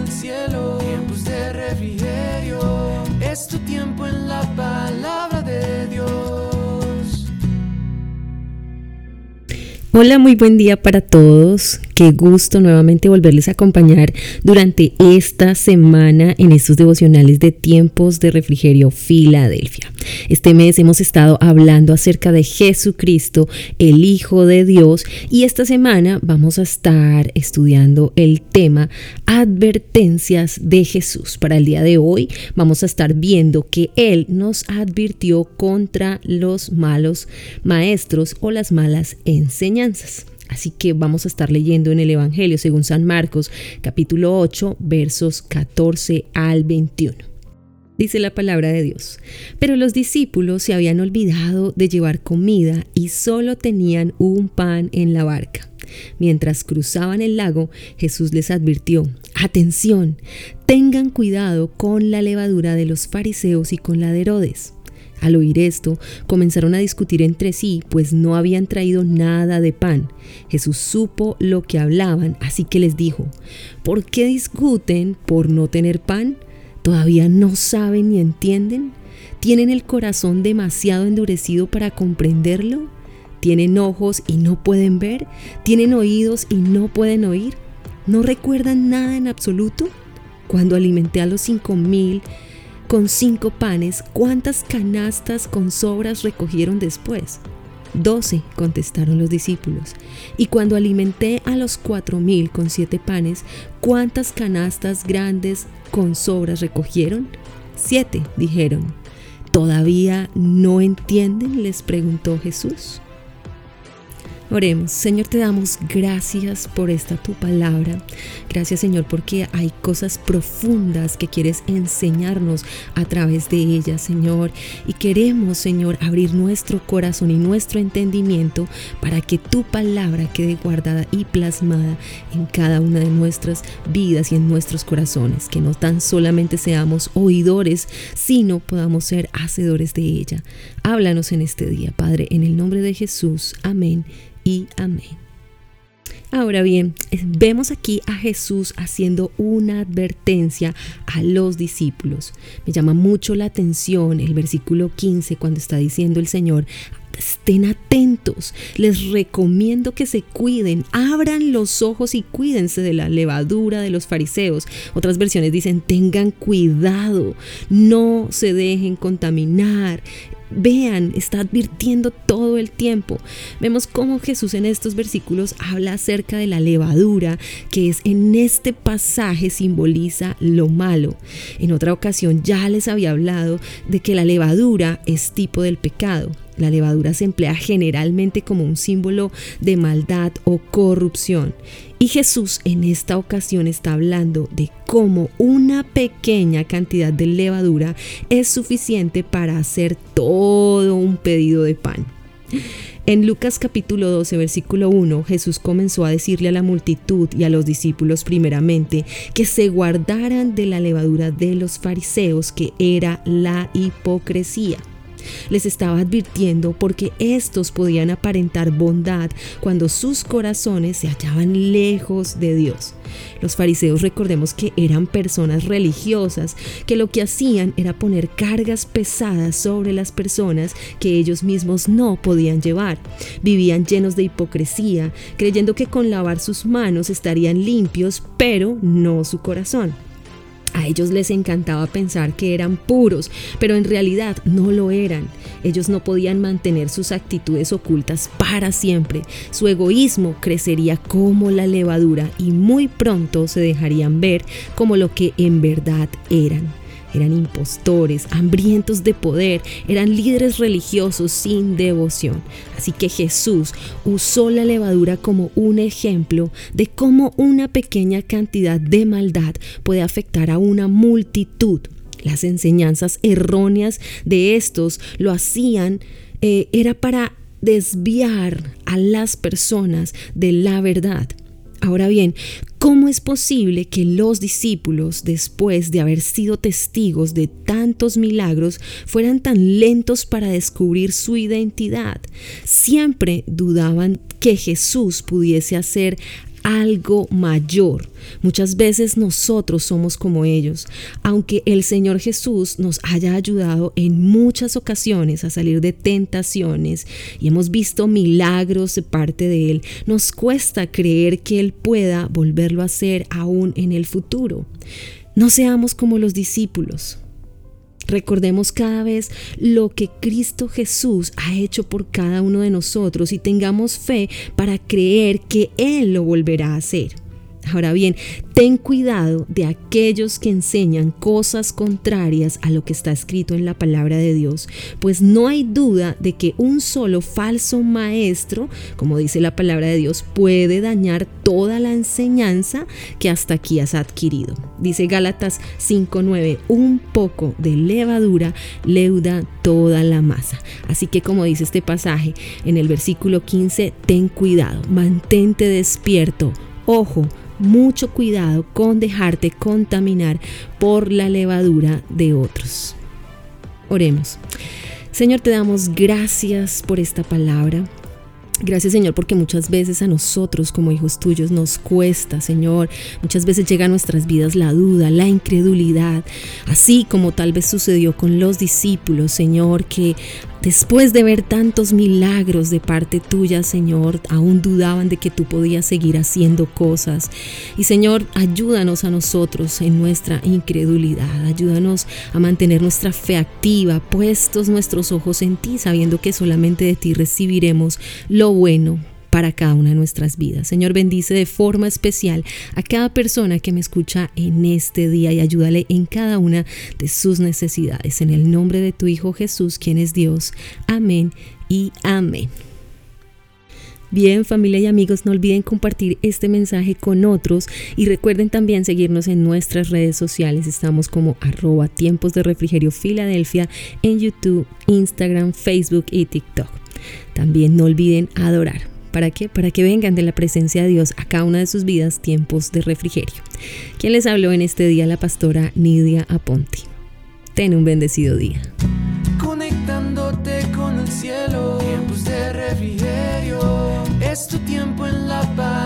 del cielo, tiempos de refrigerio. Es tu tiempo en la palabra de Dios. Hola, muy buen día para todos. Qué gusto nuevamente volverles a acompañar durante esta semana en estos devocionales de tiempos de refrigerio Filadelfia. Este mes hemos estado hablando acerca de Jesucristo, el Hijo de Dios, y esta semana vamos a estar estudiando el tema advertencias de Jesús. Para el día de hoy vamos a estar viendo que Él nos advirtió contra los malos maestros o las malas enseñanzas. Así que vamos a estar leyendo en el Evangelio según San Marcos capítulo 8 versos 14 al 21. Dice la palabra de Dios. Pero los discípulos se habían olvidado de llevar comida y solo tenían un pan en la barca. Mientras cruzaban el lago, Jesús les advirtió, atención, tengan cuidado con la levadura de los fariseos y con la de Herodes. Al oír esto, comenzaron a discutir entre sí, pues no habían traído nada de pan. Jesús supo lo que hablaban, así que les dijo, ¿por qué discuten por no tener pan? ¿Todavía no saben ni entienden? ¿Tienen el corazón demasiado endurecido para comprenderlo? ¿Tienen ojos y no pueden ver? ¿Tienen oídos y no pueden oír? ¿No recuerdan nada en absoluto? Cuando alimenté a los cinco mil, con cinco panes, ¿cuántas canastas con sobras recogieron después? Doce, contestaron los discípulos. Y cuando alimenté a los cuatro mil con siete panes, ¿cuántas canastas grandes con sobras recogieron? Siete, dijeron. ¿Todavía no entienden? les preguntó Jesús. Oremos, Señor, te damos gracias por esta tu palabra. Gracias, Señor, porque hay cosas profundas que quieres enseñarnos a través de ella, Señor. Y queremos, Señor, abrir nuestro corazón y nuestro entendimiento para que tu palabra quede guardada y plasmada en cada una de nuestras vidas y en nuestros corazones. Que no tan solamente seamos oidores, sino podamos ser hacedores de ella. Háblanos en este día, Padre, en el nombre de Jesús. Amén y amén. Ahora bien, vemos aquí a Jesús haciendo una advertencia a los discípulos. Me llama mucho la atención el versículo 15 cuando está diciendo el Señor, estén atentos, les recomiendo que se cuiden, abran los ojos y cuídense de la levadura de los fariseos. Otras versiones dicen, tengan cuidado, no se dejen contaminar, Vean, está advirtiendo todo el tiempo. Vemos cómo Jesús en estos versículos habla acerca de la levadura, que es en este pasaje simboliza lo malo. En otra ocasión ya les había hablado de que la levadura es tipo del pecado. La levadura se emplea generalmente como un símbolo de maldad o corrupción. Y Jesús en esta ocasión está hablando de cómo una pequeña cantidad de levadura es suficiente para hacer todo un pedido de pan. En Lucas capítulo 12, versículo 1, Jesús comenzó a decirle a la multitud y a los discípulos primeramente que se guardaran de la levadura de los fariseos, que era la hipocresía. Les estaba advirtiendo porque estos podían aparentar bondad cuando sus corazones se hallaban lejos de Dios. Los fariseos recordemos que eran personas religiosas, que lo que hacían era poner cargas pesadas sobre las personas que ellos mismos no podían llevar. Vivían llenos de hipocresía, creyendo que con lavar sus manos estarían limpios, pero no su corazón. A ellos les encantaba pensar que eran puros, pero en realidad no lo eran. Ellos no podían mantener sus actitudes ocultas para siempre. Su egoísmo crecería como la levadura y muy pronto se dejarían ver como lo que en verdad eran. Eran impostores, hambrientos de poder, eran líderes religiosos sin devoción. Así que Jesús usó la levadura como un ejemplo de cómo una pequeña cantidad de maldad puede afectar a una multitud. Las enseñanzas erróneas de estos lo hacían, eh, era para desviar a las personas de la verdad. Ahora bien, ¿cómo es posible que los discípulos, después de haber sido testigos de tantos milagros, fueran tan lentos para descubrir su identidad? Siempre dudaban que Jesús pudiese hacer algo mayor. Muchas veces nosotros somos como ellos. Aunque el Señor Jesús nos haya ayudado en muchas ocasiones a salir de tentaciones y hemos visto milagros de parte de Él, nos cuesta creer que Él pueda volverlo a hacer aún en el futuro. No seamos como los discípulos. Recordemos cada vez lo que Cristo Jesús ha hecho por cada uno de nosotros y tengamos fe para creer que Él lo volverá a hacer. Ahora bien, ten cuidado de aquellos que enseñan cosas contrarias a lo que está escrito en la palabra de Dios, pues no hay duda de que un solo falso maestro, como dice la palabra de Dios, puede dañar toda la enseñanza que hasta aquí has adquirido. Dice Gálatas 5:9, un poco de levadura leuda toda la masa. Así que como dice este pasaje en el versículo 15, ten cuidado, mantente despierto. Ojo, mucho cuidado con dejarte contaminar por la levadura de otros. Oremos. Señor, te damos gracias por esta palabra. Gracias Señor porque muchas veces a nosotros como hijos tuyos nos cuesta, Señor. Muchas veces llega a nuestras vidas la duda, la incredulidad, así como tal vez sucedió con los discípulos, Señor, que Después de ver tantos milagros de parte tuya, Señor, aún dudaban de que tú podías seguir haciendo cosas. Y Señor, ayúdanos a nosotros en nuestra incredulidad. Ayúdanos a mantener nuestra fe activa, puestos nuestros ojos en ti, sabiendo que solamente de ti recibiremos lo bueno para cada una de nuestras vidas. Señor, bendice de forma especial a cada persona que me escucha en este día y ayúdale en cada una de sus necesidades. En el nombre de tu Hijo Jesús, quien es Dios. Amén y amén. Bien, familia y amigos, no olviden compartir este mensaje con otros y recuerden también seguirnos en nuestras redes sociales. Estamos como arroba tiempos de refrigerio Filadelfia en YouTube, Instagram, Facebook y TikTok. También no olviden adorar. ¿Para qué? Para que vengan de la presencia de Dios a cada una de sus vidas tiempos de refrigerio. Quien les habló en este día la pastora Nidia Aponte. Ten un bendecido día. Conectándote con el cielo, tiempos de refrigerio, es tu tiempo en la paz.